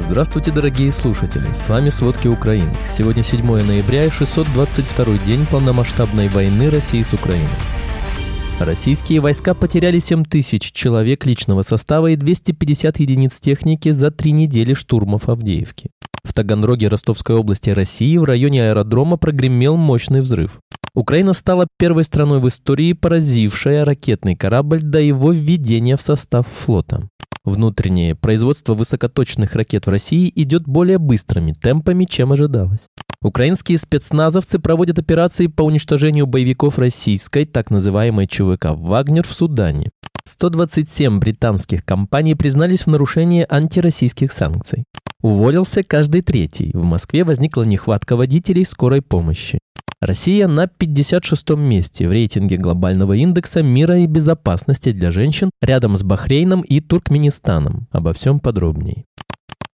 Здравствуйте, дорогие слушатели! С вами «Сводки Украины». Сегодня 7 ноября и 622 день полномасштабной войны России с Украиной. Российские войска потеряли 7 тысяч человек личного состава и 250 единиц техники за три недели штурмов Авдеевки. В Таганроге Ростовской области России в районе аэродрома прогремел мощный взрыв. Украина стала первой страной в истории, поразившая ракетный корабль до его введения в состав флота. Внутреннее производство высокоточных ракет в России идет более быстрыми темпами, чем ожидалось. Украинские спецназовцы проводят операции по уничтожению боевиков российской, так называемой ЧВК «Вагнер» в Судане. 127 британских компаний признались в нарушении антироссийских санкций. Уволился каждый третий. В Москве возникла нехватка водителей скорой помощи. Россия на 56-м месте в рейтинге глобального индекса мира и безопасности для женщин рядом с Бахрейном и Туркменистаном. Обо всем подробнее.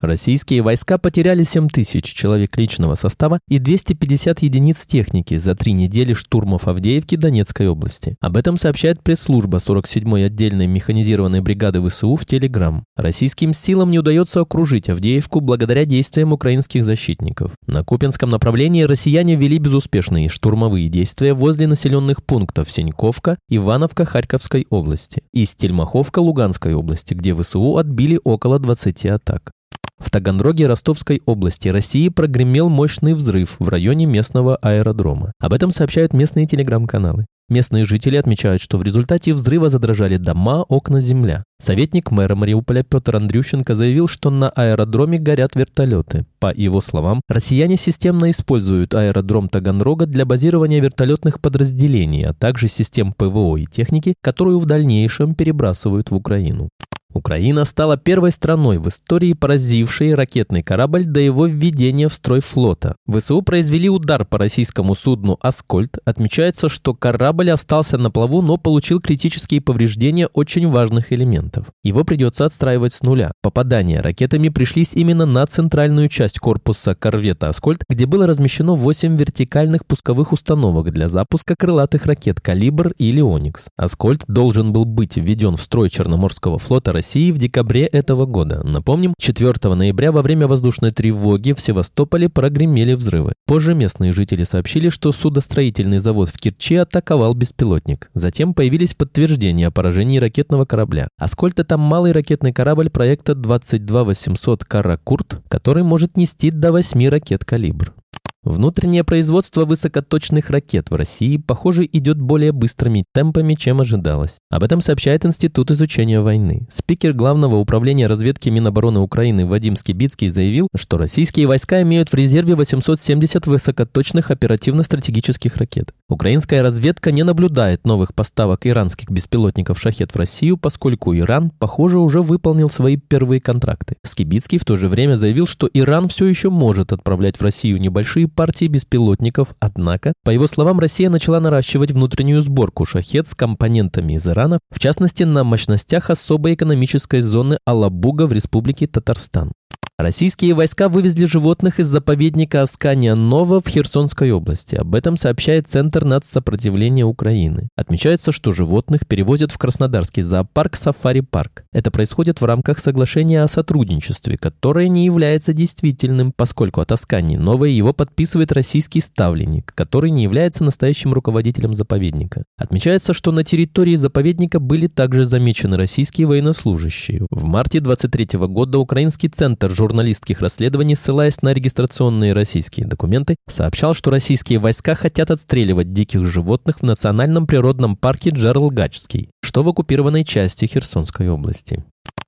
Российские войска потеряли 7 тысяч человек личного состава и 250 единиц техники за три недели штурмов Авдеевки Донецкой области. Об этом сообщает пресс-служба 47-й отдельной механизированной бригады ВСУ в Телеграм. Российским силам не удается окружить Авдеевку благодаря действиям украинских защитников. На Купинском направлении россияне вели безуспешные штурмовые действия возле населенных пунктов Сеньковка, Ивановка Харьковской области и Стельмаховка Луганской области, где ВСУ отбили около 20 атак. В Таганроге Ростовской области России прогремел мощный взрыв в районе местного аэродрома. Об этом сообщают местные телеграм-каналы. Местные жители отмечают, что в результате взрыва задрожали дома, окна, земля. Советник мэра Мариуполя Петр Андрющенко заявил, что на аэродроме горят вертолеты. По его словам, россияне системно используют аэродром Таганрога для базирования вертолетных подразделений, а также систем ПВО и техники, которую в дальнейшем перебрасывают в Украину. Украина стала первой страной в истории, поразившей ракетный корабль до его введения в строй флота. ВСУ произвели удар по российскому судну «Аскольд». Отмечается, что корабль остался на плаву, но получил критические повреждения очень важных элементов. Его придется отстраивать с нуля. Попадания ракетами пришлись именно на центральную часть корпуса корвета «Аскольд», где было размещено 8 вертикальных пусковых установок для запуска крылатых ракет «Калибр» или «Оникс». «Аскольд» должен был быть введен в строй Черноморского флота России в декабре этого года. Напомним, 4 ноября во время воздушной тревоги в Севастополе прогремели взрывы. Позже местные жители сообщили, что судостроительный завод в Керчи атаковал беспилотник. Затем появились подтверждения о поражении ракетного корабля. Аскольд – это малый ракетный корабль проекта 22800 «Каракурт», который может нести до 8 ракет «Калибр». Внутреннее производство высокоточных ракет в России, похоже, идет более быстрыми темпами, чем ожидалось. Об этом сообщает Институт изучения войны. Спикер Главного управления разведки Минобороны Украины Вадим Скибицкий заявил, что российские войска имеют в резерве 870 высокоточных оперативно-стратегических ракет. Украинская разведка не наблюдает новых поставок иранских беспилотников «Шахет» в Россию, поскольку Иран, похоже, уже выполнил свои первые контракты. Скибицкий в то же время заявил, что Иран все еще может отправлять в Россию небольшие партии беспилотников, однако, по его словам, Россия начала наращивать внутреннюю сборку «Шахет» с компонентами из Ирана, в частности, на мощностях особой экономической зоны Алабуга в Республике Татарстан. Российские войска вывезли животных из заповедника Аскания Нова в Херсонской области. Об этом сообщает Центр нацсопротивления Украины. Отмечается, что животных перевозят в Краснодарский зоопарк «Сафари-парк». Это происходит в рамках соглашения о сотрудничестве, которое не является действительным, поскольку от Аскании Новой его подписывает российский ставленник, который не является настоящим руководителем заповедника. Отмечается, что на территории заповедника были также замечены российские военнослужащие. В марте 23 года Украинский центр журналистских расследований, ссылаясь на регистрационные российские документы, сообщал, что российские войска хотят отстреливать диких животных в национальном природном парке Джарлгачский, что в оккупированной части Херсонской области.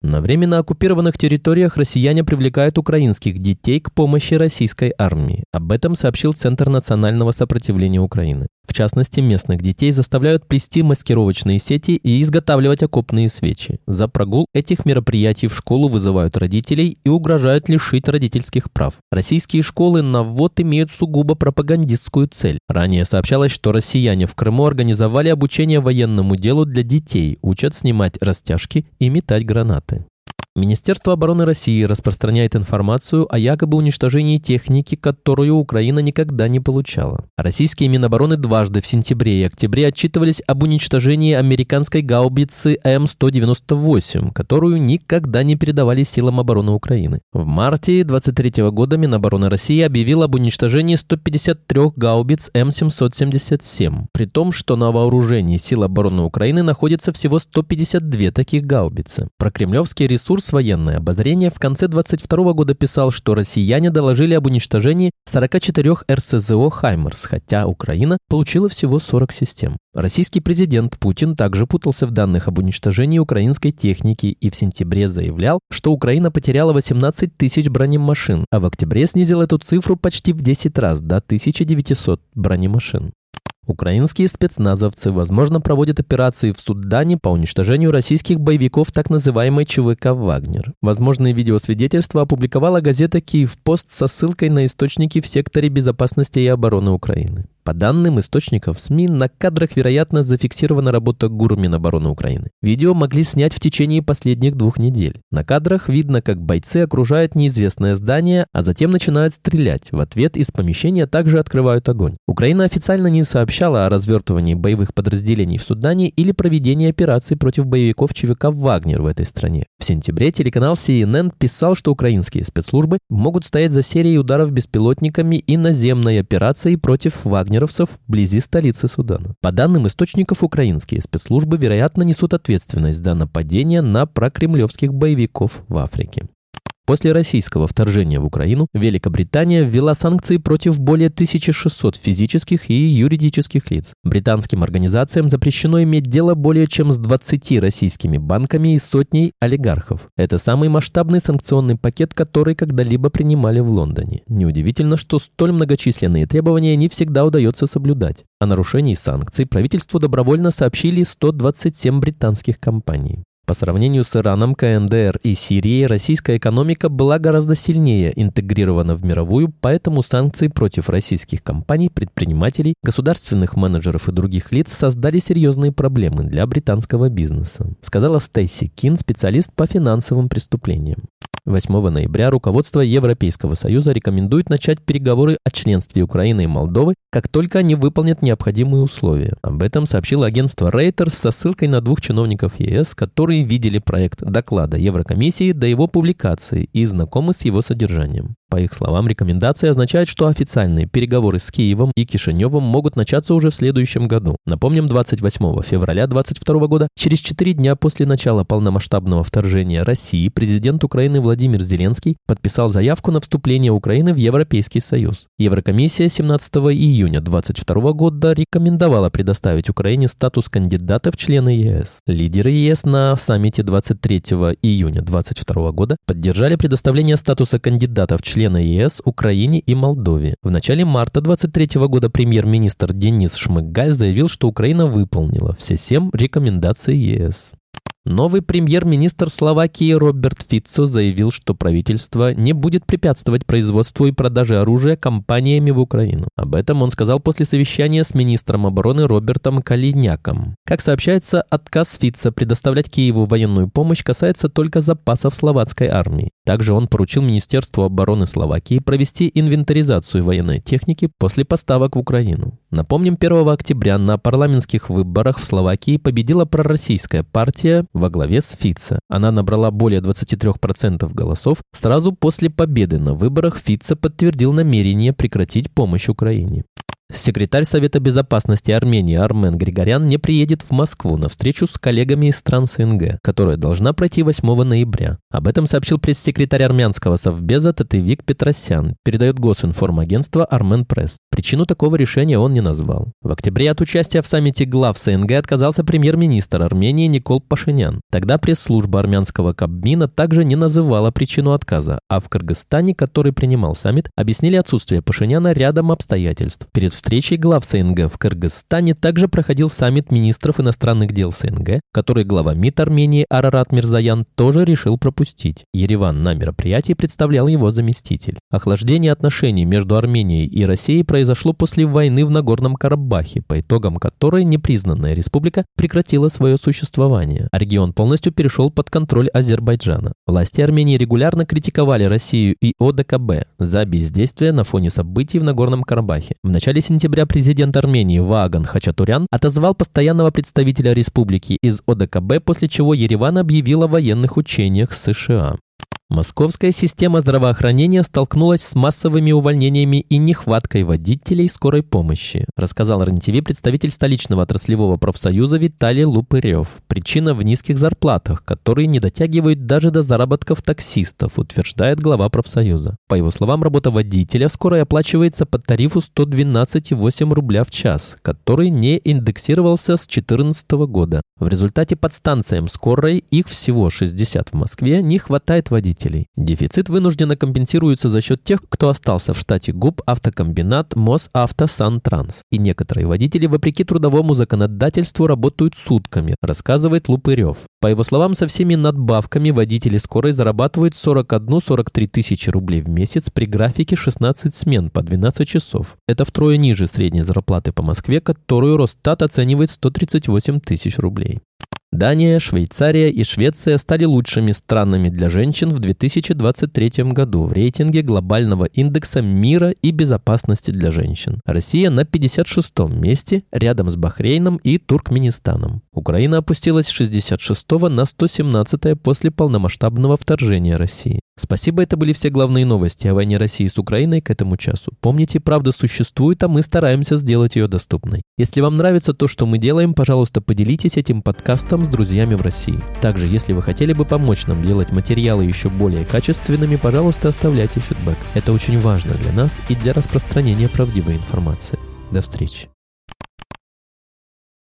На временно оккупированных территориях россияне привлекают украинских детей к помощи российской армии. Об этом сообщил Центр национального сопротивления Украины. В частности, местных детей заставляют плести маскировочные сети и изготавливать окопные свечи. За прогул этих мероприятий в школу вызывают родителей и угрожают лишить родительских прав. Российские школы на ввод имеют сугубо пропагандистскую цель. Ранее сообщалось, что россияне в Крыму организовали обучение военному делу для детей, учат снимать растяжки и метать гранаты. Министерство обороны России распространяет информацию о якобы уничтожении техники, которую Украина никогда не получала. Российские Минобороны дважды в сентябре и октябре отчитывались об уничтожении американской гаубицы М-198, которую никогда не передавали силам обороны Украины. В марте 23 года Минобороны России объявил об уничтожении 153 гаубиц М-777, при том, что на вооружении сил обороны Украины находится всего 152 таких гаубицы. Про кремлевский ресурс Курс военное обозрение в конце 22 года писал, что россияне доложили об уничтожении 44 РСЗО «Хаймерс», хотя Украина получила всего 40 систем. Российский президент Путин также путался в данных об уничтожении украинской техники и в сентябре заявлял, что Украина потеряла 18 тысяч бронемашин, а в октябре снизил эту цифру почти в 10 раз до 1900 бронемашин. Украинские спецназовцы, возможно, проводят операции в Судане по уничтожению российских боевиков так называемой ЧВК «Вагнер». Возможные видеосвидетельства опубликовала газета «Киев-Пост» со ссылкой на источники в секторе безопасности и обороны Украины. По данным источников СМИ, на кадрах, вероятно, зафиксирована работа ГУР Минобороны Украины. Видео могли снять в течение последних двух недель. На кадрах видно, как бойцы окружают неизвестное здание, а затем начинают стрелять. В ответ из помещения также открывают огонь. Украина официально не сообщала о развертывании боевых подразделений в Судане или проведении операций против боевиков ЧВК «Вагнер» в этой стране. В сентябре телеканал CNN писал, что украинские спецслужбы могут стоять за серией ударов беспилотниками и наземной операцией против «Вагнер» вагнеровцев вблизи столицы Судана. По данным источников, украинские спецслужбы, вероятно, несут ответственность за нападение на прокремлевских боевиков в Африке. После российского вторжения в Украину Великобритания ввела санкции против более 1600 физических и юридических лиц. Британским организациям запрещено иметь дело более чем с 20 российскими банками и сотней олигархов. Это самый масштабный санкционный пакет, который когда-либо принимали в Лондоне. Неудивительно, что столь многочисленные требования не всегда удается соблюдать. О нарушении санкций правительству добровольно сообщили 127 британских компаний. По сравнению с Ираном, КНДР и Сирией, российская экономика была гораздо сильнее интегрирована в мировую, поэтому санкции против российских компаний, предпринимателей, государственных менеджеров и других лиц создали серьезные проблемы для британского бизнеса, сказала Стейси Кин, специалист по финансовым преступлениям. 8 ноября руководство Европейского Союза рекомендует начать переговоры о членстве Украины и Молдовы, как только они выполнят необходимые условия. Об этом сообщило агентство Reuters со ссылкой на двух чиновников ЕС, которые видели проект доклада Еврокомиссии до его публикации и знакомы с его содержанием. По их словам, рекомендация означает, что официальные переговоры с Киевом и Кишиневым могут начаться уже в следующем году. Напомним, 28 февраля 2022 года, через 4 дня после начала полномасштабного вторжения России, президент Украины Владимир Зеленский подписал заявку на вступление Украины в Европейский Союз. Еврокомиссия 17 июня 2022 года рекомендовала предоставить Украине статус кандидата в члены ЕС. Лидеры ЕС на саммите 23 июня 2022 года поддержали предоставление статуса кандидата в члены члена ЕС Украине и Молдове. В начале марта 23 года премьер-министр Денис Шмыгаль заявил, что Украина выполнила все семь рекомендаций ЕС. Новый премьер-министр Словакии Роберт Фицо заявил, что правительство не будет препятствовать производству и продаже оружия компаниями в Украину. Об этом он сказал после совещания с министром обороны Робертом Калиняком. Как сообщается, отказ Фица предоставлять Киеву военную помощь касается только запасов словацкой армии. Также он поручил Министерству обороны Словакии провести инвентаризацию военной техники после поставок в Украину. Напомним, 1 октября на парламентских выборах в Словакии победила пророссийская партия во главе с Фице. Она набрала более 23% голосов. Сразу после победы на выборах Фице подтвердил намерение прекратить помощь Украине. Секретарь Совета Безопасности Армении Армен Григорян не приедет в Москву на встречу с коллегами из стран СНГ, которая должна пройти 8 ноября. Об этом сообщил пресс-секретарь армянского совбеза Татевик Петросян, передает госинформагентство Армен Пресс. Причину такого решения он не назвал. В октябре от участия в саммите глав СНГ отказался премьер-министр Армении Никол Пашинян. Тогда пресс-служба армянского Кабмина также не называла причину отказа, а в Кыргызстане, который принимал саммит, объяснили отсутствие Пашиняна рядом обстоятельств. Перед встречей глав СНГ в Кыргызстане также проходил саммит министров иностранных дел СНГ, который глава МИД Армении Арарат Мирзаян тоже решил пропустить. Ереван на мероприятии представлял его заместитель. Охлаждение отношений между Арменией и Россией произошло после войны в Нагорном Карабахе, по итогам которой непризнанная республика прекратила свое существование, а регион полностью перешел под контроль Азербайджана. Власти Армении регулярно критиковали Россию и ОДКБ за бездействие на фоне событий в Нагорном Карабахе. В начале сентября президент Армении Ваган Хачатурян отозвал постоянного представителя республики из ОДКБ, после чего Ереван объявил о военных учениях с США. Московская система здравоохранения столкнулась с массовыми увольнениями и нехваткой водителей скорой помощи, рассказал РНТВ представитель столичного отраслевого профсоюза Виталий Лупырев. Причина в низких зарплатах, которые не дотягивают даже до заработков таксистов, утверждает глава профсоюза. По его словам, работа водителя скорой оплачивается по тарифу 112,8 рубля в час, который не индексировался с 2014 года. В результате подстанциям скорой, их всего 60 в Москве, не хватает водителей потребителей. Дефицит вынужденно компенсируется за счет тех, кто остался в штате ГУП Автокомбинат Мосавтосантранс. И некоторые водители, вопреки трудовому законодательству, работают сутками, рассказывает Лупырев. По его словам, со всеми надбавками водители скорой зарабатывают 41-43 тысячи рублей в месяц при графике 16 смен по 12 часов. Это втрое ниже средней зарплаты по Москве, которую Росстат оценивает 138 тысяч рублей. Дания, Швейцария и Швеция стали лучшими странами для женщин в 2023 году в рейтинге глобального индекса мира и безопасности для женщин. Россия на 56-м месте, рядом с Бахрейном и Туркменистаном. Украина опустилась с 66 на 117 после полномасштабного вторжения России. Спасибо, это были все главные новости о войне России с Украиной к этому часу. Помните, правда существует, а мы стараемся сделать ее доступной. Если вам нравится то, что мы делаем, пожалуйста, поделитесь этим подкастом с друзьями в России. Также, если вы хотели бы помочь нам делать материалы еще более качественными, пожалуйста, оставляйте фидбэк. Это очень важно для нас и для распространения правдивой информации. До встречи.